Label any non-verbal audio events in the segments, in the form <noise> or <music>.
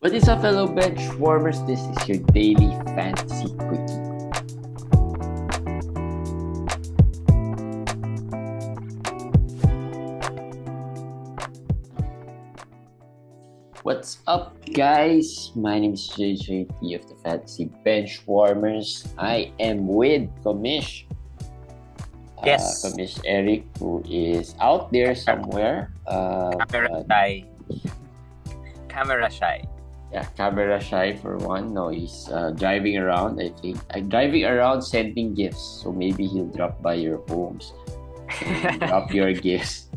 What is up, fellow bench warmers? This is your daily fantasy quickie. What's up, guys? My name is JJT of the Fantasy Bench Warmers. I am with Komish. Yes. Uh, Komish Eric, who is out there somewhere. Uh, Camera shy. Camera shy. Yeah, camera shy for one. No, he's uh, driving around, I think. Uh, driving around sending gifts. So maybe he'll drop by your homes. <laughs> drop your gifts. <laughs>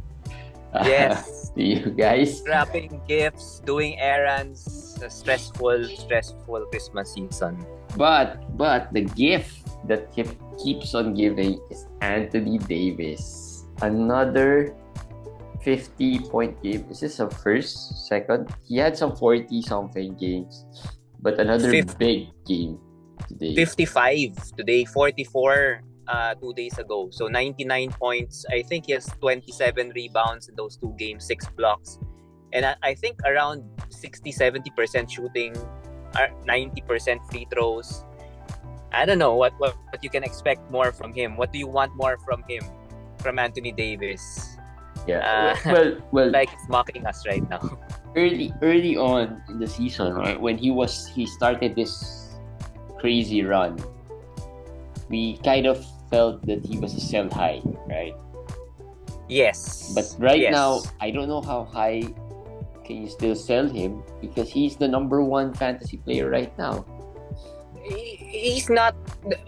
Yes. <laughs> to you guys. Wrapping gifts, doing errands, a stressful, stressful Christmas season. But but the gift that keep, keeps on giving is Anthony Davis. Another 50 point game. Is this a first, second? He had some 40 something games. But another Fifth. big game today. 55 today, 44 uh, two days ago. So 99 points. I think he has 27 rebounds in those two games, six blocks. And I, I think around 60 70% shooting, uh, 90% free throws. I don't know what, what, what you can expect more from him. What do you want more from him? From Anthony Davis? Yeah. Uh, well, well, <laughs> Like it's mocking us right now. <laughs> early early on in the season, right when he was he started this crazy run, we kind of felt that he was a sell high, right? Yes. But right Yes. now, I don't know how high can you still sell him because he's the number one fantasy player right now. he- he's not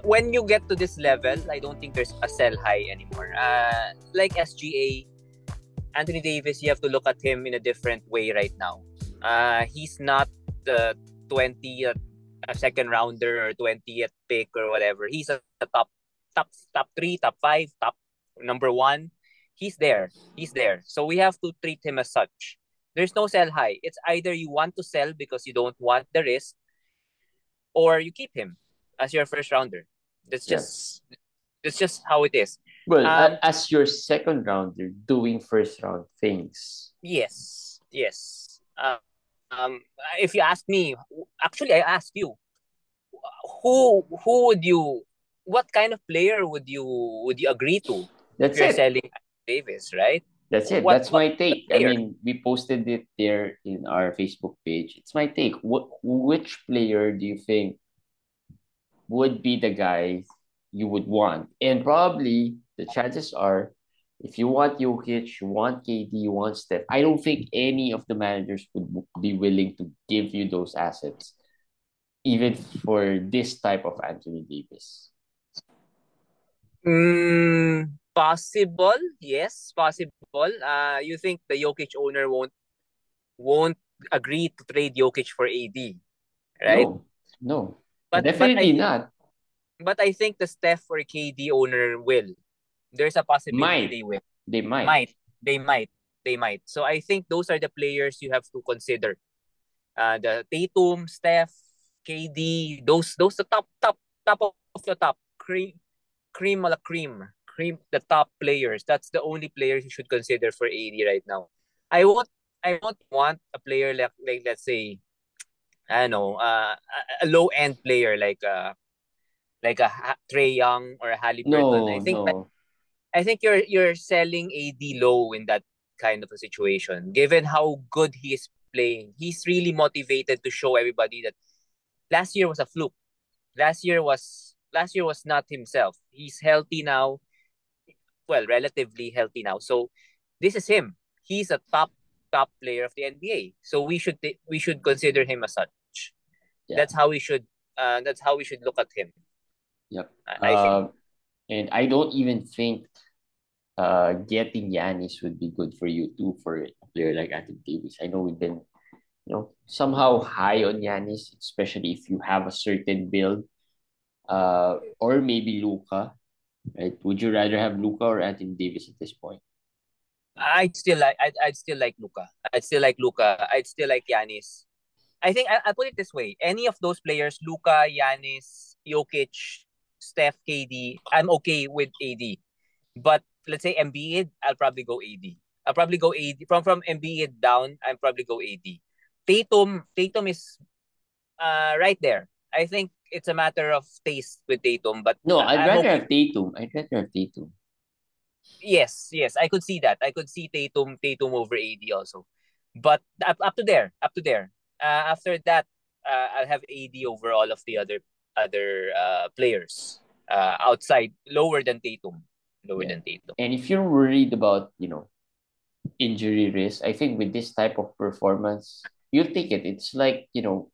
when you get to this level i don't think there's a sell high anymore uh like sga anthony davis you have to look at him in a different way right now. Uh he's not the 20th a second rounder or 20th pick or whatever. He's a, a top top top 3 top 5 top number 1 he's there. He's there. So we have to treat him as such. There's no sell high. It's either you want to sell because you don't want the risk or you keep him as your first rounder. That's just that's just how it is. Well, Um, as your second rounder doing first round things. Yes, yes. Uh, um, if you ask me, actually, I ask you, who who would you, what kind of player would you would you agree to That's if it. selling Davis, right? That's it. What- That's my take. I mean, we posted it there in our Facebook page. It's my take. What which player do you think would be the guy you would want? And probably the chances are if you want Jokic, you want KD, you want Steph, I don't think any of the managers would be willing to give you those assets, even for this type of Anthony Davis. Mm, possible, yes, possible. Uh, you think the Jokic owner won't won't agree to trade Jokic for AD, right? No, no, But definitely but I, not. But I think the Steph or KD owner will. There's a possibility Might. they will. They might. Might. They might. They might. So I think those are the players you have to consider. Uh, the Tatum, Steph, KD, those those the top top top of the top. Cream cream a la cream. Cream the top players. That's the only players you should consider for AD right now. I won't I won't want a player like like let's say I don't know, uh, a, a low end player like uh like a Ha- Trae Young or a Halliburton. No, I think no. I think you're you're selling AD low in that kind of a situation. Given how good he is playing, he's really motivated to show everybody that last year was a fluke. Last year was last year was not himself. He's healthy now. Well, relatively healthy now. So this is him. He's a top top player of the NBA. So we should we should consider him as such. Yeah. That's how we should uh that's how we should look at him. Yep. I, I think. And I don't even think uh getting Giannis would be good for you too for a player like Anthony Davis. I know we've been, you know, somehow high on Giannis, especially if you have a certain build. Uh, or maybe Luka, right? Would you rather have Luka or Anthony Davis at this point? I'd still like I'd, I'd still like Luka. I'd still like Luka. I'd still like Giannis. I think I, I'll put it this way: any of those players, Luka, Giannis, Jokic, Steph, KD, I'm okay with AD. But let's say Embiid, I'll probably go AD. I'll probably go AD from from Embiid down. I'll probably go AD. Tatum Tatum is uh, right there. I think it's a matter of taste with Tatum, but No, I'd I'm rather hoping- have Tatum. I'd rather have Tatum. yes, yes, I could see that. I could see Tatum Tatum over AD also, but up, up to there, up to there. Uh, after that, uh, I'll have AD over all of the other other uh, players uh, outside, lower than Tatum, lower Yeah. than Tatum. And if you're worried about, you know, injury risk, I think with this type of performance, you'll take it. It's like, you know,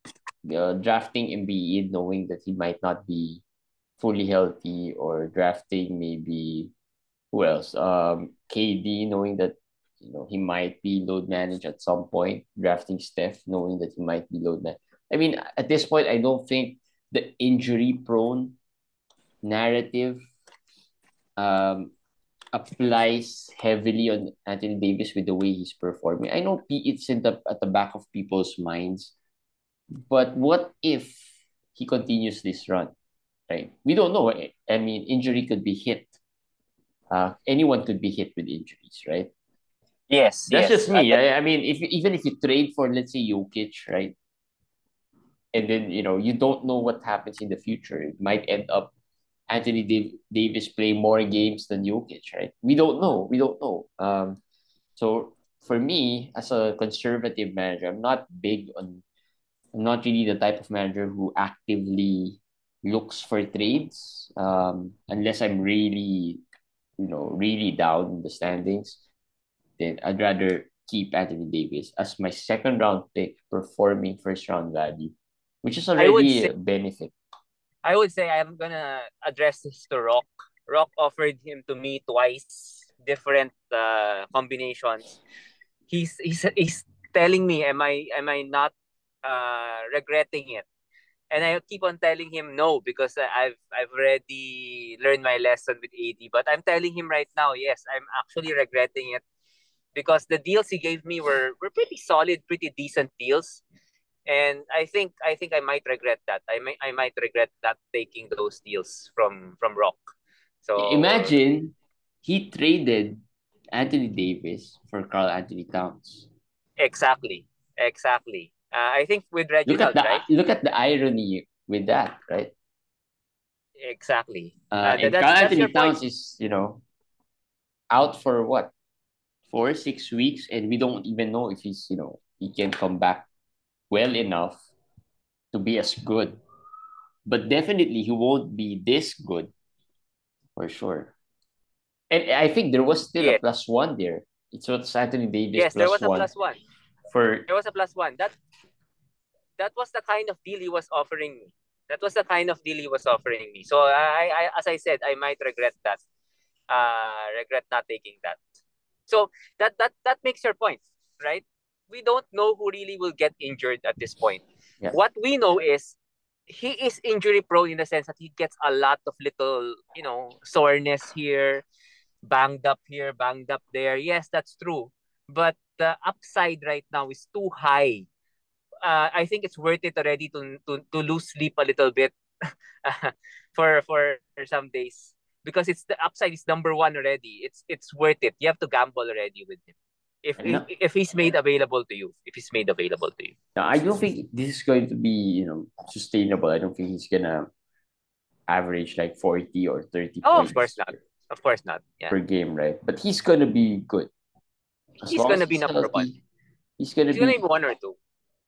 uh, drafting Embiid knowing that he might not be fully healthy or drafting maybe who else? Um, KD knowing that, you know, he might be load managed at some point, drafting Steph knowing that he might be load managed. I mean, at this point, I don't think the injury prone narrative um applies heavily on Anthony Davis with the way he's performing. I know it's in the at the back of people's minds, but what if he continues this run? Right? We don't know. I mean, injury could be hit. Uh, anyone could be hit with injuries, right? Yes, That's yes. just me. I, I mean, if even if you trade for let's say Jokic, right? And then you know you don't know what happens in the future. It might end up Anthony Dav- Davis playing more games than Jokic, right? We don't know. We don't know. Um, so for me, as a conservative manager, I'm not big on. I'm not really the type of manager who actively looks for trades. Um, unless I'm really, you know, really down in the standings, then I'd rather keep Anthony Davis as my second round pick, performing first round value, which is already say- a benefit. I would say I'm gonna address this to Rock. Rock offered him to me twice, different uh, combinations. He's he's he's telling me, am I am I not uh, regretting it? And I keep on telling him no because I've I've already learned my lesson with AD. But I'm telling him right now, yes, I'm actually regretting it because the deals he gave me were were pretty solid, pretty decent deals and I think I think I might regret that. I might I might regret not taking those deals from from Rock. So Imagine he traded Anthony Davis for Karl-Anthony Towns. exactly, exactly. Uh, I think with Look Reginald, at the right? look at the irony with that, right? Exactly. Uh, Uh, and that's- Carl that's Anthony your point. Towns is you know out for what four six weeks, and we don't even know if he's you know he can come back well enough to be as good. But definitely he won't be this good for sure. And I think there was still Yeah. a plus one there. It's what's Anthony Davis Yes, there was a one plus one. for There was a plus one. That that was the kind of deal he was offering me. That was the kind of deal he was offering me. So I, I as I said, I might regret that. Uh, regret not taking that. So that that that makes your point, right? We don't know who really will get injured at this point. Yeah. What we know is he is injury prone in the sense that he gets a lot of little, you know, soreness here, banged up here, banged up there. Yes, that's true. But the upside right now is too high. Uh, I think it's worth it already to to, to lose sleep a little bit <laughs> for for some days because it's the upside is number one already. It's it's worth it. You have to gamble already with him. If I if he's made available to you, if he's made available to you. Now, I don't think this is going to be, you know, sustainable. I don't think he's gonna average like 40 or 30 Oh, of course not. Of course not. Yeah. per game, right? But he's gonna be good. As He's gonna be number healthy, one. He's gonna It's be gonna be one or two.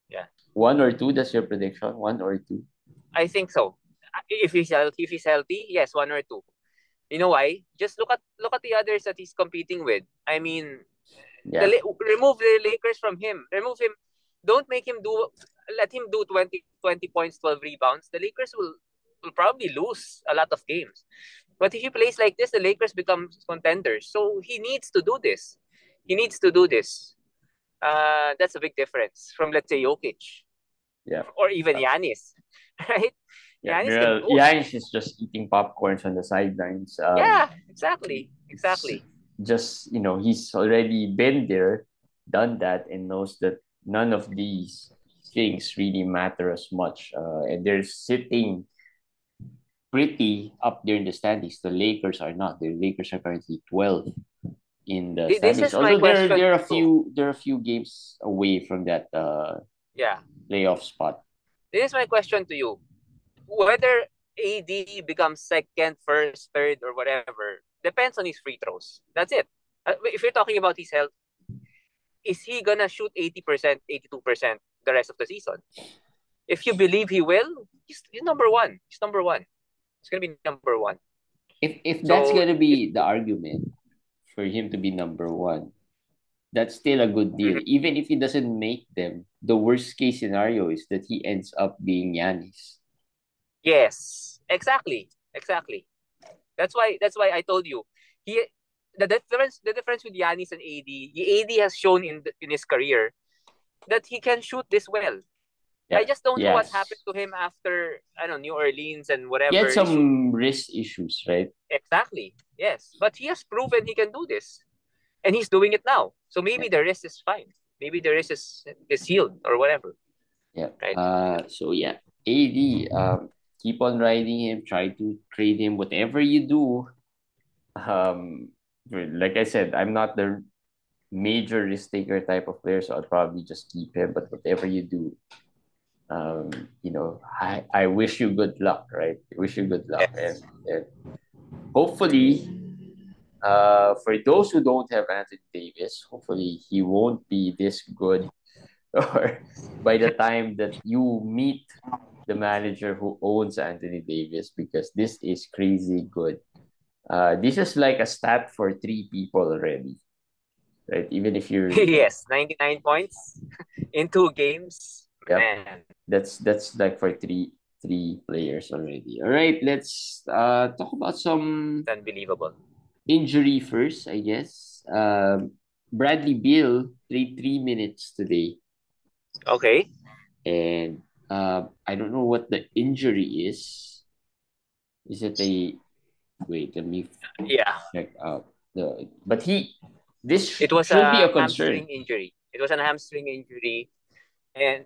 yeah one or two. That's your prediction. One or two. I think so. If he's healthy, if he's healthy, yes, one or two. You know why? Just look at look at the others that he's competing with. I mean, Yeah. the, remove the Lakers from him. Remove him. Don't make him do. Let him do 20, 20 points, twelve rebounds. The Lakers will will probably lose a lot of games. But if he plays like this, the Lakers become contenders. So he needs to do this. He needs to do this. Uh, that's a big difference from let's say Jokic. Yeah. Or even Giannis, <laughs> right? Yeah, Giannis Giannis. Giannis is just eating popcorns on the sidelines. Um, yeah, exactly, exactly. Just you know, he's already been there, done that, and knows that none of these things really matter as much. Uh, and they're sitting pretty up there in the standings. The Lakers are not. The Lakers are currently twelve in the This standings. is my Although they're question they're a few there are a few games away from that uh Yeah. playoff spot. This is my question to you. Whether AD becomes second, first, third, or whatever depends on his free throws. That's it. Uh, if you're talking about his health, is he gonna shoot 80%, 82% the rest of the season? If you believe he will, he's, he's number one. He's number one. He's gonna be number one. If if that's gonna be the argument for him to be number one, that's still a good deal. Mm-hmm. Even if he doesn't make them, the worst case scenario is that he ends up being Giannis. Yes, exactly, exactly. That's why that's why I told you he the difference the difference with Giannis and AD. AD has shown in the, in his career that he can shoot this well. Yeah. I just don't know what happened to him after I don't know New Orleans and whatever. He had issue. some wrist issues, right? Exactly. Yes, but he has proven he can do this, and he's doing it now. So maybe the wrist is fine. Maybe the wrist is is healed or whatever. Yeah. Right. Uh, so yeah, AD, um, keep on riding him. Try to trade him. Whatever you do, um, like I said, I'm not the major risk taker type of player, so I'll probably just keep him. But whatever you do, um, you know, I I wish you good luck, right? I wish you good luck, Yes. and, and hopefully, uh, for those who don't have Anthony Davis, hopefully he won't be this good, <laughs> or by the time that you meet the manager who owns Anthony Davis, because this is crazy good. Uh, this is like a stat for three people already, right? Even if you're <laughs> yes, ninety nine points <laughs> in two games. Yep. Man, that's that's like for three three players already. All right, let's uh talk about some unbelievable. injury first, I guess. Um, Bradley Beal played three minutes today, Okay. and uh, I don't know what the injury is. Is it a wait? Let me Yeah, check out the. But he, this it was should a, be a concern. hamstring injury. It was a hamstring injury, and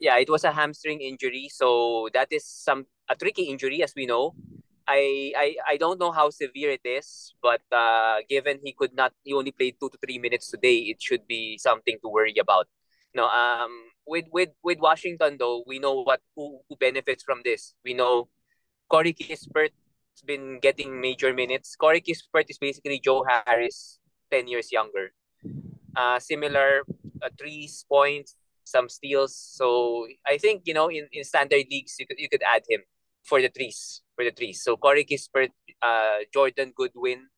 yeah, it was a hamstring injury. So that is some a tricky injury, as we know. I I, I don't know how severe it is, but uh, given he could not, he only played two to three minutes today. It should be something to worry about. No, um, with with with Washington though, we know what who, who benefits from this. We know Corey Kispert's been getting major minutes. Corey Kispert is basically Joe Harris, ten years younger. Uh, similar uh, threes, points, some steals. So I think you know in, in standard leagues you could you could add him for the threes for the threes. So Corey Kispert, uh, Jordan Goodwin,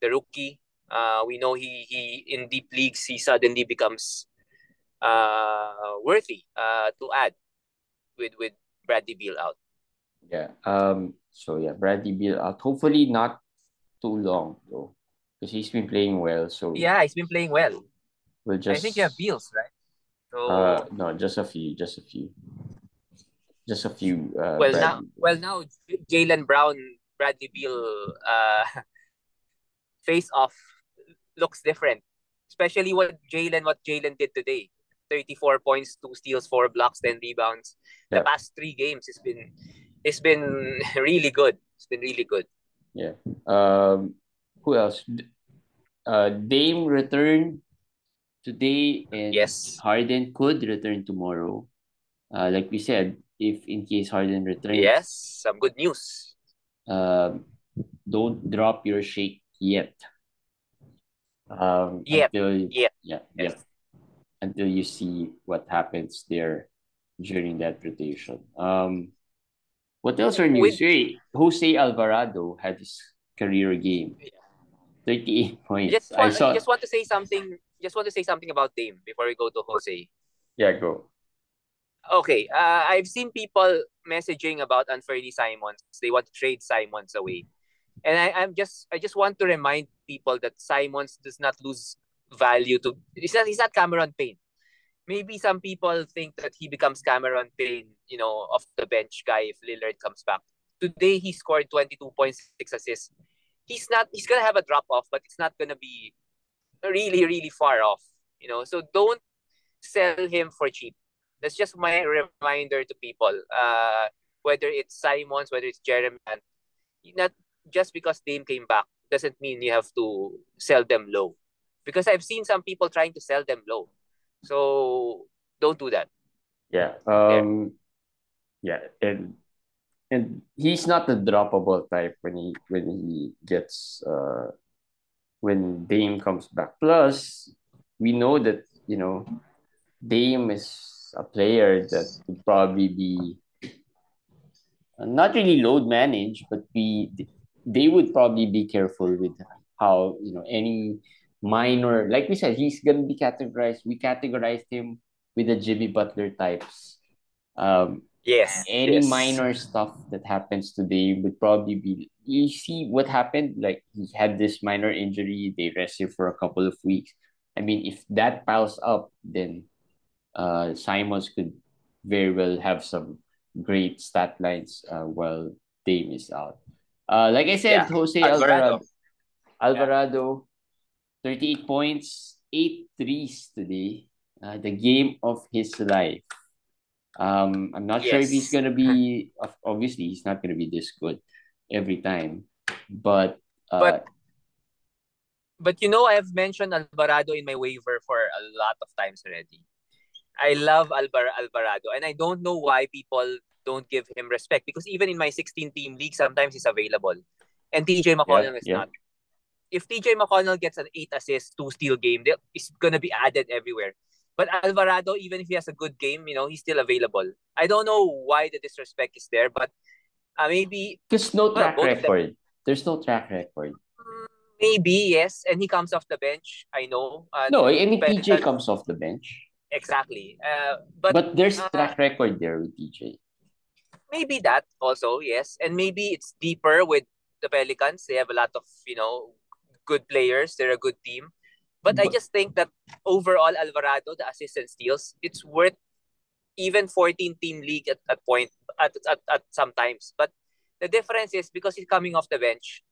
the rookie. Uh, we know he he in deep leagues he suddenly becomes uh worthy uh to add with with Bradley Beal out. Yeah. Um. So yeah, Bradley Beal out. Hopefully not too long though, because he's been playing well. So Yeah, he's been playing well. we'll just. I think you have Beals, right? So Uh, no, just a few, just a few, just a few. Uh, well now Bradley. well now Jaylen Brown, Bradley Beal uh <laughs> face off looks different. Especially what Jaylen what Jaylen did today. 34 points, two steals, four blocks, 10 rebounds. The Yeah. past three games it's been it's been <laughs> really good. It's been really good. Yeah. Um. Who else? Uh, Dame returned today, and Yes. Harden could return tomorrow. Uh, like we said, if in case Harden returns, Yes, some good news. um, don't drop your Shake yet. Um, until Yet. yeah, Yes. yeah, until you see what happens there during that rotation. Um, what else are news? With- Wait, Jose Alvarado had his career game, thirty-eight <laughs> points. Just I saw. just want to say something. Just want to say something about Dame before we go to Jose. Yeah, go. Okay, uh, I've seen people messaging about Anthony Simons. They want to trade Simons away, and I, I'm just I just want to remind people that Simons does not lose value to. He's not, he's not Cameron Payne. Maybe some people think that he becomes Cameron Payne, you know, off the bench guy if Lillard comes back. Today he scored 22.6 assists. He's not he's gonna have a drop off, but it's not gonna be really, really far off. You know, so don't sell him for cheap. That's just my reminder to people. Uh, whether it's Simons, whether it's Jerami, not just because Dame came back doesn't mean you have to sell them low. Because I've seen some people trying to sell them low. So Don't do that. Yeah. Um. Yeah, and and he's not the droppable type when he when he gets uh when Dame comes back. Plus, we know that you know Dame is a player that would probably be uh, not really load managed, but be they would probably be careful with how you know any minor like we said he's gonna be categorized. We categorized him with the Jimmy Butler types. Um, Yes. any yes. minor stuff that happens today would probably be you see what happened like he had this minor injury they rested for a couple of weeks i mean if that piles up then uh simons could very well have some great stat lines uh, while Dame is out uh like i said Yeah. jose Alvarado. alvarado alvarado 38 points 8 threes today uh, the game of his life um, I'm not sure if he's gonna be. Obviously, he's not gonna be this good every time, but uh, But- But you know, I've mentioned Alvarado in my waiver for a lot of times already. I love Alvar- Alvarado, and I don't know why people don't give him respect because even in my 16 team league, sometimes he's available. And TJ McConnell is yeah. not. If TJ McConnell gets an 8 assist, 2 steal game, it's going to be added everywhere. But Alvarado, even if he has a good game, you know, he's still available. I don't know why the disrespect is there, but uh, maybe because no track both of them- record. There's no track record. maybe yes, and he comes off the bench. I know. Uh, No, I mean but- TJ comes off the bench, exactly. Uh, but, but, there's uh, track record there with TJ. maybe that also yes, and maybe it's deeper with the Pelicans. They have a lot of you know good players. They're a good team. But I just think that overall Alvarado, the assist and steals, it's worth even 14 team league at, at point at, at, at sometimes. But the difference is because he's coming off the bench,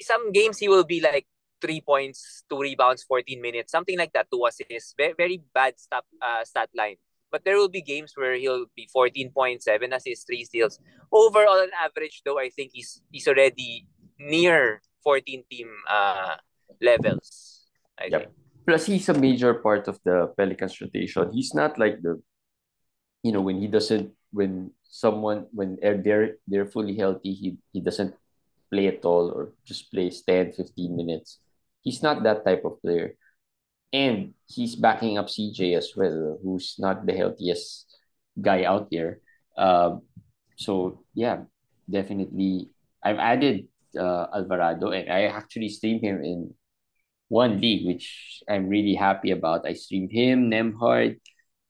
some games he will be like three points, two rebounds, 14 minutes, something like that, two assists. Very, very bad stat, uh, stat line. But there will be games where he'll be 14 points, seven assists, three steals. Overall, on average, though, I think he's he's already near 14 team uh, levels. I Yep. think. Plus, he's a major part of the Pelicans rotation. He's not like the, you know, when he doesn't, when someone, when they're they're, fully healthy, he, he doesn't play at all or just plays 10, 15 minutes. He's not that type of player. And he's backing up CJ as well, who's not the healthiest guy out there. Um, so, yeah, definitely. I've added uh, Alvarado and I actually streamed him in one league, which I'm really happy about. I streamed him, Nembhard,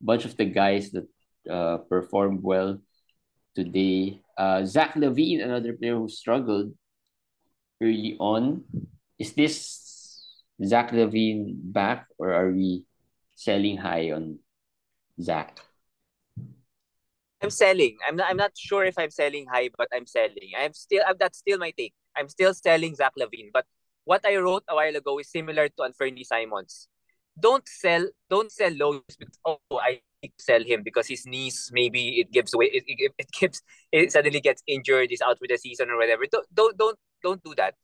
bunch of the guys that uh, performed well today. Uh, Zach LaVine, another player who struggled early on. Is this Zach LaVine back, or are we selling high on Zach? I'm selling. I'm not. I'm not sure if I'm selling high, but I'm selling. I'm still. I'm, that's still my take. I'm still selling Zach LaVine. But what I wrote a while ago is similar to Anfernee Simons. Don't sell. Don't sell low. Oh, I sell him because his knees maybe it gives way. It, it, it gives. It suddenly gets injured. He's out for the season or whatever. Don't don't don't don't do that.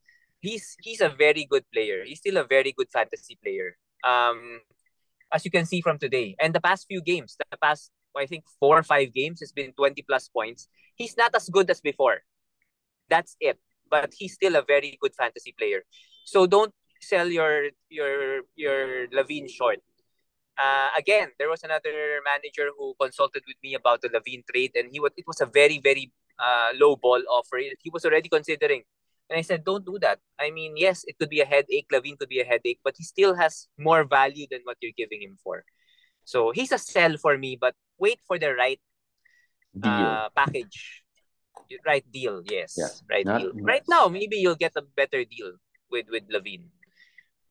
He's he's a very good player. He's still a very good fantasy player. Um, as you can see from today and the past few games, the past I think four or five games has been 20 plus points. He's not as good as before. That's it. But he's still a very good fantasy player. So don't sell your your your LaVine short. Uh, again, there was another manager who consulted with me about the LaVine trade, and he was it was a very very uh, low ball offer. He was already considering, and I said, don't do that. I mean, yes, it could be a headache. LaVine could be a headache, but he still has more value than what you're giving him for. So he's a sell for me, but wait for the right uh, package. Right deal, yes. Yeah, right not- deal. Right now, maybe you'll get a better deal with with LaVine.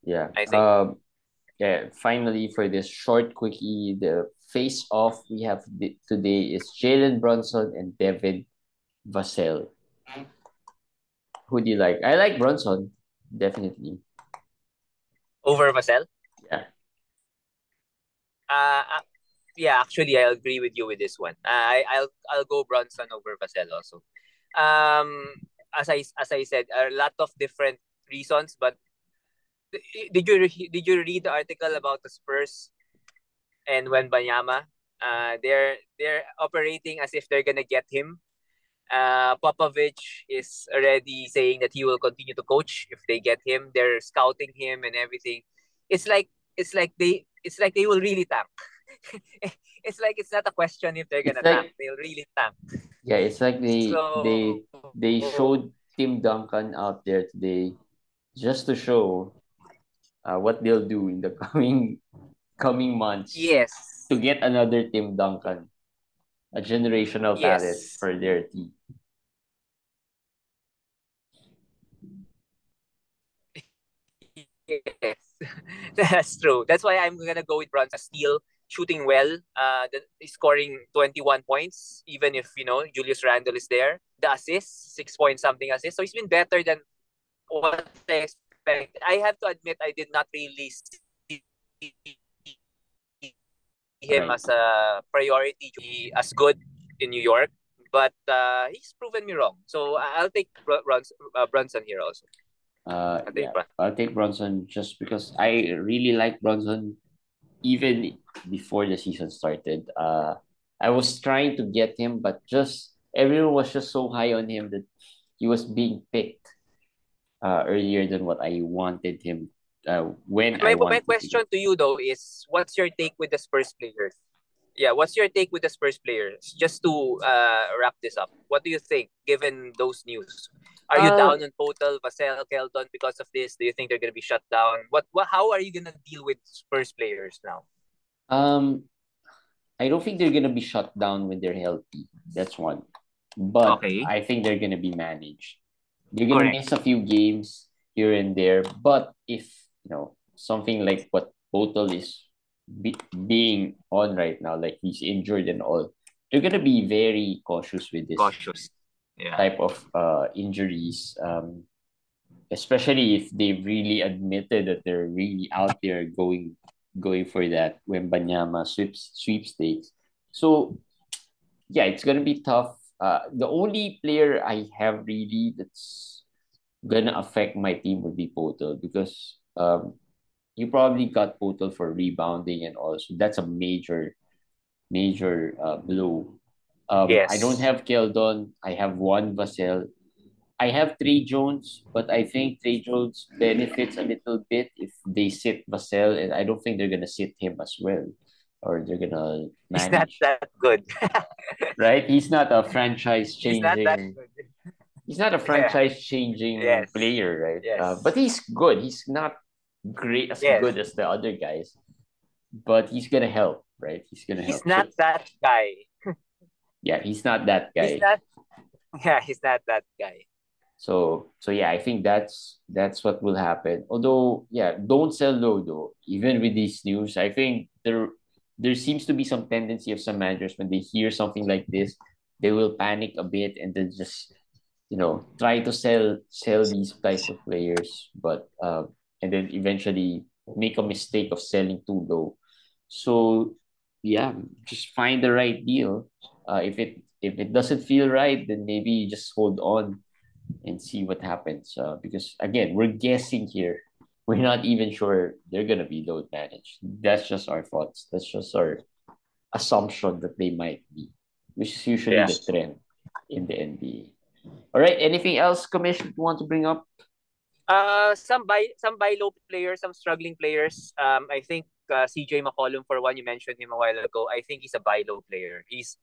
Yeah. I think. Um, yeah. Finally, for this short quickie, the face off we have today is Jalen Brunson and Devin Vassell. Who do you like? I like Brunson, definitely. Over Vassell? Yeah. Uh, uh, yeah, actually, I agree with you with this one. I I'll I'll go Brunson over Vassell also. Um, as I as I said, a lot of different reasons, but did you did you read the article about the Spurs and Wembanyama. Uh, they're they're operating as if they're gonna get him. Uh, Popovich is already saying that he will continue to coach if they get him. They're scouting him and everything. It's like it's like they it's like they will really tank. <laughs> it's like it's not a question if they're gonna like- tank. They'll really tank. Yeah, it's like they So they they showed Tim Duncan out there today just to show uh, what they'll do in the <laughs> coming coming months yes. to get another Tim Duncan, a generational talent for their team. <laughs> Yes, that's true. That's why I'm gonna go with Brunson. Still shooting well. Uh, the, scoring 21 points, even if you know Julius Randle is there. The assists, six point something assists. So he's been better than what I expect. I have to admit, I did not really see him Right. as a priority to be as good in New York. But uh, he's proven me wrong. So I'll take Br- Brunson, uh, Brunson here also. Uh, I'll take yeah, Brunson. I'll take Brunson just because I really like Brunson even before the season started. Uh, I was trying to get him, but just everyone was just so high on him that he was being picked uh, earlier than what I wanted him. Uh, when My, I my question to you though is what's your take with the Spurs players? Yeah, what's your take with the Spurs players? Just to uh, wrap this up, what do you think given those news? Are you Uh, down on Poeltl, Vassell, Keldon because of this? Do you think they're gonna be shut down? What, what how are you gonna deal with Spurs players now? Um, I don't think they're gonna be shut down when they're healthy. That's one. But Okay. I think they're gonna be managed. They're gonna miss a few games here and there. But if you know something like what Poeltl is be being on right now, like he's injured and all, they're gonna be very cautious with this Cautious. Yeah. type of uh injuries. Um, especially if they've really admitted that they're really out there going going for that Wembanyama sweeps sweepstakes. So yeah, it's gonna be tough. Uh, the only player I have really that's gonna affect my team would be Poeltl because um you probably got Poeltl for rebounding and also that's a major major uh, blow. Um, I don't have Keldon. I have one Vassell. I have Tre Jones, but I think Tre Jones benefits a little bit if they sit Vassell, and I don't think they're gonna sit him as well, or they're gonna He's not that good. <laughs> Right? He's not a franchise He's not that changing. good. He's not a franchise changing Yes. player, right? Uh, but he's good. He's not great as Yes. good as the other guys, but he's gonna help, right? He's gonna He's help. not that guy. Yeah, he's not that He's guy. not yeah, he's not that guy. So so yeah, I think that's that's what will happen. Although yeah, don't sell low though. Even with these news, I think there there seems to be some tendency of some managers when they hear something like this, they will panic a bit and then just you know try to sell sell these types of players, but uh, and then eventually make a mistake of selling too low. So yeah, just find the right deal. Uh, if it if it doesn't feel right, then maybe you just hold on and see what happens. Uh, because again, we're guessing here. <laughs> We're not even sure they're gonna be load managed. That's just our thoughts. That's just our assumption that they might be, which is usually Yeah. the trend in the NBA. All right. Anything else, Commission, you want to bring up? Uh, some by some buy low players, some struggling players. Um, I think uh, CJ McCollum for one, you mentioned him a while ago. I think he's a buy low player. He's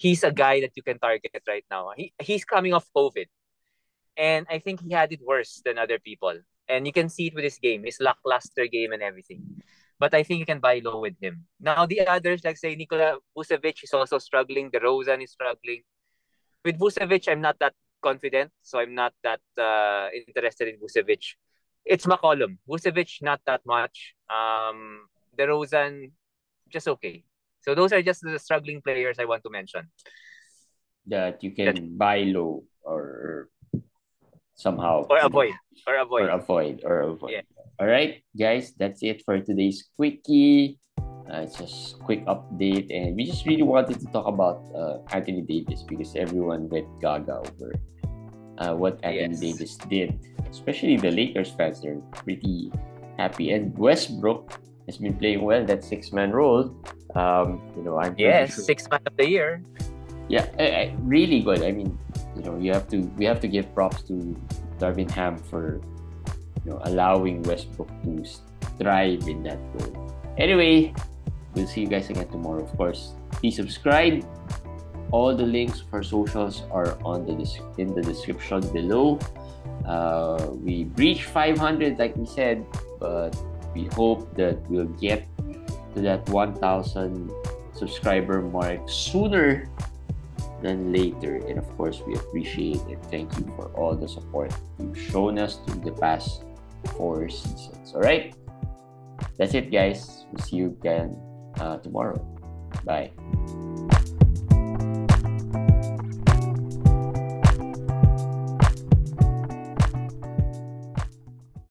he's a guy that you can target right now. He he's coming off COVID, and I think he had it worse than other people. And you can see it with his game, his lackluster game and everything. But I think you can buy low with him. Now the others, like say Nikola Vucevic, is also struggling. The DeRozan is struggling. With Vucevic, I'm not that confident, so I'm not that uh, interested in Vucevic. It's McCollum. Vucevic, not that much. Um, DeRozan, just okay. So those are just the struggling players I want to mention. That you can buy low or somehow Or avoid. Or avoid. or avoid or avoid. Yeah. All right, guys, that's it for today's quickie. Uh, it's just quick update, and we just really wanted to talk about uh, Anthony Davis because everyone went gaga over uh, what Anthony Yes. Davis did. Especially the Lakers fans, they're pretty happy, and Westbrook has been playing well that six man role. Um, you know, I'm Yes, sure. six man of the year. Yeah, eh, eh, really good. I mean, you know, you have to we have to give props to Darvin Ham for you know allowing Westbrook to thrive in that role. Anyway, we'll see you guys again tomorrow. Of course, please subscribe. All the links for socials are on the in the description below. Uh, we breached 500, like we said, but we hope that we'll get to that 1,000 subscriber mark sooner than later. And of course, we appreciate and thank you for all the support you've shown us through the past four seasons. All right, that's it, guys. We'll see you again uh, tomorrow. Bye.